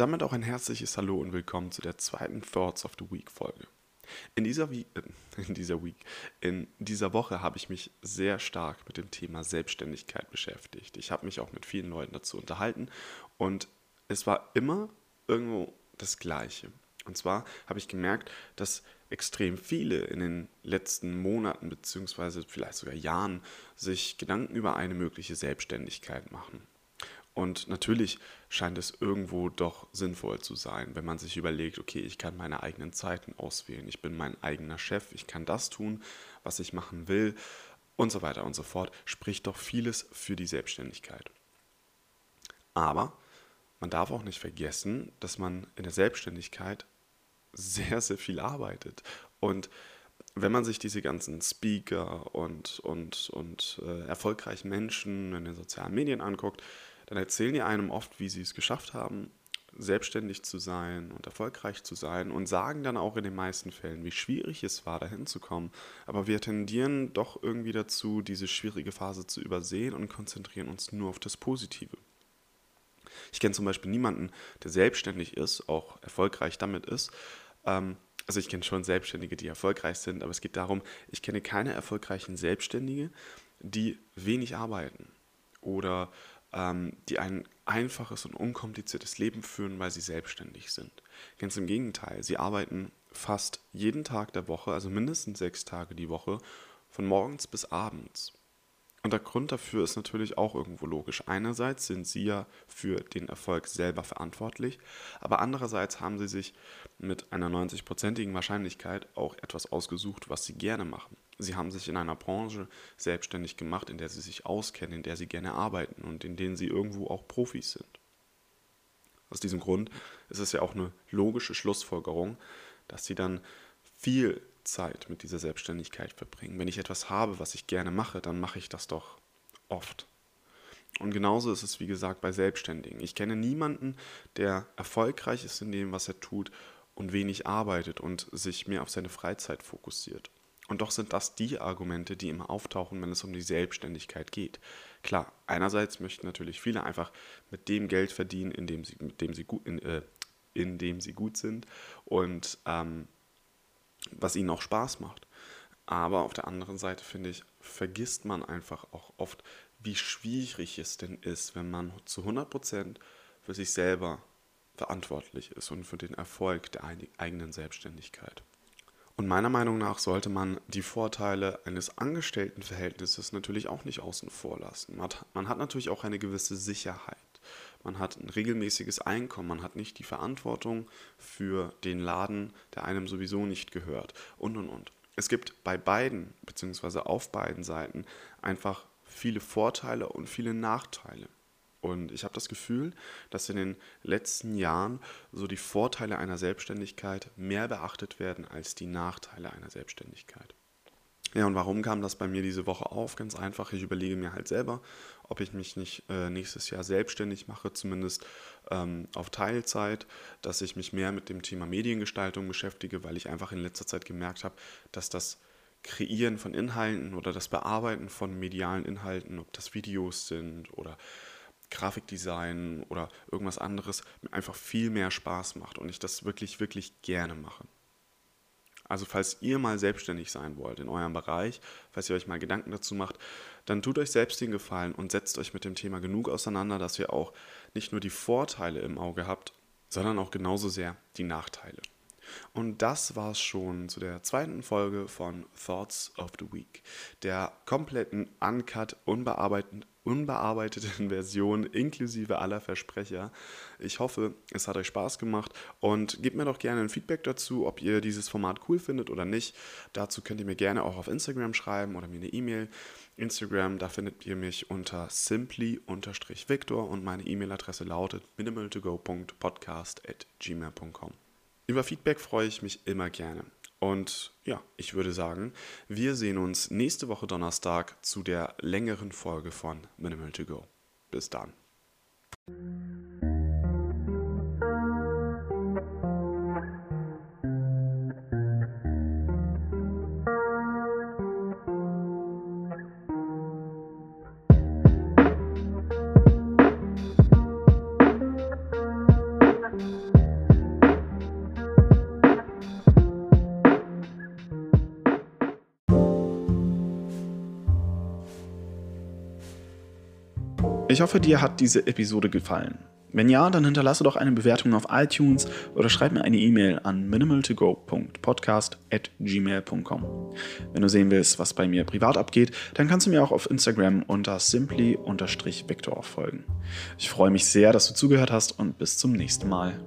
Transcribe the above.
damit auch ein herzliches Hallo und willkommen zu der zweiten Thoughts of the Week Folge. In dieser, Week, äh, in dieser Week, in dieser Woche habe ich mich sehr stark mit dem Thema Selbstständigkeit beschäftigt. Ich habe mich auch mit vielen Leuten dazu unterhalten und es war immer irgendwo das Gleiche. Und zwar habe ich gemerkt, dass extrem viele in den letzten Monaten beziehungsweise vielleicht sogar Jahren sich Gedanken über eine mögliche Selbstständigkeit machen. Und natürlich scheint es irgendwo doch sinnvoll zu sein, wenn man sich überlegt, okay, ich kann meine eigenen Zeiten auswählen, ich bin mein eigener Chef, ich kann das tun, was ich machen will und so weiter und so fort, spricht doch vieles für die Selbstständigkeit. Aber man darf auch nicht vergessen, dass man in der Selbstständigkeit sehr, sehr viel arbeitet. Und wenn man sich diese ganzen Speaker und, und, und äh, erfolgreichen Menschen in den sozialen Medien anguckt, dann erzählen die einem oft, wie sie es geschafft haben, selbstständig zu sein und erfolgreich zu sein und sagen dann auch in den meisten Fällen, wie schwierig es war, dahin zu kommen. Aber wir tendieren doch irgendwie dazu, diese schwierige Phase zu übersehen und konzentrieren uns nur auf das Positive. Ich kenne zum Beispiel niemanden, der selbstständig ist, auch erfolgreich damit ist. Ähm, also ich kenne schon Selbstständige, die erfolgreich sind, aber es geht darum, ich kenne keine erfolgreichen Selbstständige, die wenig arbeiten oder die ein einfaches und unkompliziertes Leben führen, weil sie selbstständig sind. Ganz im Gegenteil, sie arbeiten fast jeden Tag der Woche, also mindestens sechs Tage die Woche, von morgens bis abends. Und der Grund dafür ist natürlich auch irgendwo logisch. Einerseits sind sie ja für den Erfolg selber verantwortlich, aber andererseits haben sie sich mit einer 90-prozentigen Wahrscheinlichkeit auch etwas ausgesucht, was sie gerne machen. Sie haben sich in einer Branche selbstständig gemacht, in der sie sich auskennen, in der sie gerne arbeiten und in denen sie irgendwo auch Profis sind. Aus diesem Grund ist es ja auch eine logische Schlussfolgerung, dass sie dann viel Zeit mit dieser Selbstständigkeit verbringen. Wenn ich etwas habe, was ich gerne mache, dann mache ich das doch oft. Und genauso ist es, wie gesagt, bei Selbstständigen. Ich kenne niemanden, der erfolgreich ist in dem, was er tut und wenig arbeitet und sich mehr auf seine Freizeit fokussiert. Und doch sind das die Argumente, die immer auftauchen, wenn es um die Selbstständigkeit geht. Klar, einerseits möchten natürlich viele einfach mit dem Geld verdienen, in dem sie, mit dem sie, gut, in, äh, in dem sie gut sind und ähm, was ihnen auch Spaß macht. Aber auf der anderen Seite, finde ich, vergisst man einfach auch oft, wie schwierig es denn ist, wenn man zu 100% für sich selber verantwortlich ist und für den Erfolg der eigenen Selbstständigkeit. Und meiner Meinung nach sollte man die Vorteile eines Angestelltenverhältnisses natürlich auch nicht außen vor lassen. Man hat, man hat natürlich auch eine gewisse Sicherheit. Man hat ein regelmäßiges Einkommen, man hat nicht die Verantwortung für den Laden, der einem sowieso nicht gehört und und und. Es gibt bei beiden, beziehungsweise auf beiden Seiten, einfach viele Vorteile und viele Nachteile. Und ich habe das Gefühl, dass in den letzten Jahren so die Vorteile einer Selbstständigkeit mehr beachtet werden als die Nachteile einer Selbstständigkeit. Ja, und warum kam das bei mir diese Woche auf? Ganz einfach, ich überlege mir halt selber, ob ich mich nicht äh, nächstes Jahr selbstständig mache, zumindest ähm, auf Teilzeit, dass ich mich mehr mit dem Thema Mediengestaltung beschäftige, weil ich einfach in letzter Zeit gemerkt habe, dass das Kreieren von Inhalten oder das Bearbeiten von medialen Inhalten, ob das Videos sind oder Grafikdesign oder irgendwas anderes, mir einfach viel mehr Spaß macht und ich das wirklich, wirklich gerne mache. Also falls ihr mal selbstständig sein wollt in eurem Bereich, falls ihr euch mal Gedanken dazu macht, dann tut euch selbst den Gefallen und setzt euch mit dem Thema genug auseinander, dass ihr auch nicht nur die Vorteile im Auge habt, sondern auch genauso sehr die Nachteile. Und das war es schon zu der zweiten Folge von Thoughts of the Week, der kompletten, uncut, unbearbeiteten, unbearbeiteten Version inklusive aller Versprecher. Ich hoffe, es hat euch Spaß gemacht und gebt mir doch gerne ein Feedback dazu, ob ihr dieses Format cool findet oder nicht. Dazu könnt ihr mir gerne auch auf Instagram schreiben oder mir eine E-Mail. Instagram, da findet ihr mich unter simply-victor und meine E-Mail-Adresse lautet minimaltogo.podcast at gmail.com. Über Feedback freue ich mich immer gerne. Und ja, ich würde sagen, wir sehen uns nächste Woche Donnerstag zu der längeren Folge von Minimal to Go. Bis dann. Ich hoffe, dir hat diese Episode gefallen. Wenn ja, dann hinterlasse doch eine Bewertung auf iTunes oder schreib mir eine E-Mail an minimaltogo.podcast.gmail.com. Wenn du sehen willst, was bei mir privat abgeht, dann kannst du mir auch auf Instagram unter simply-victor folgen. Ich freue mich sehr, dass du zugehört hast und bis zum nächsten Mal.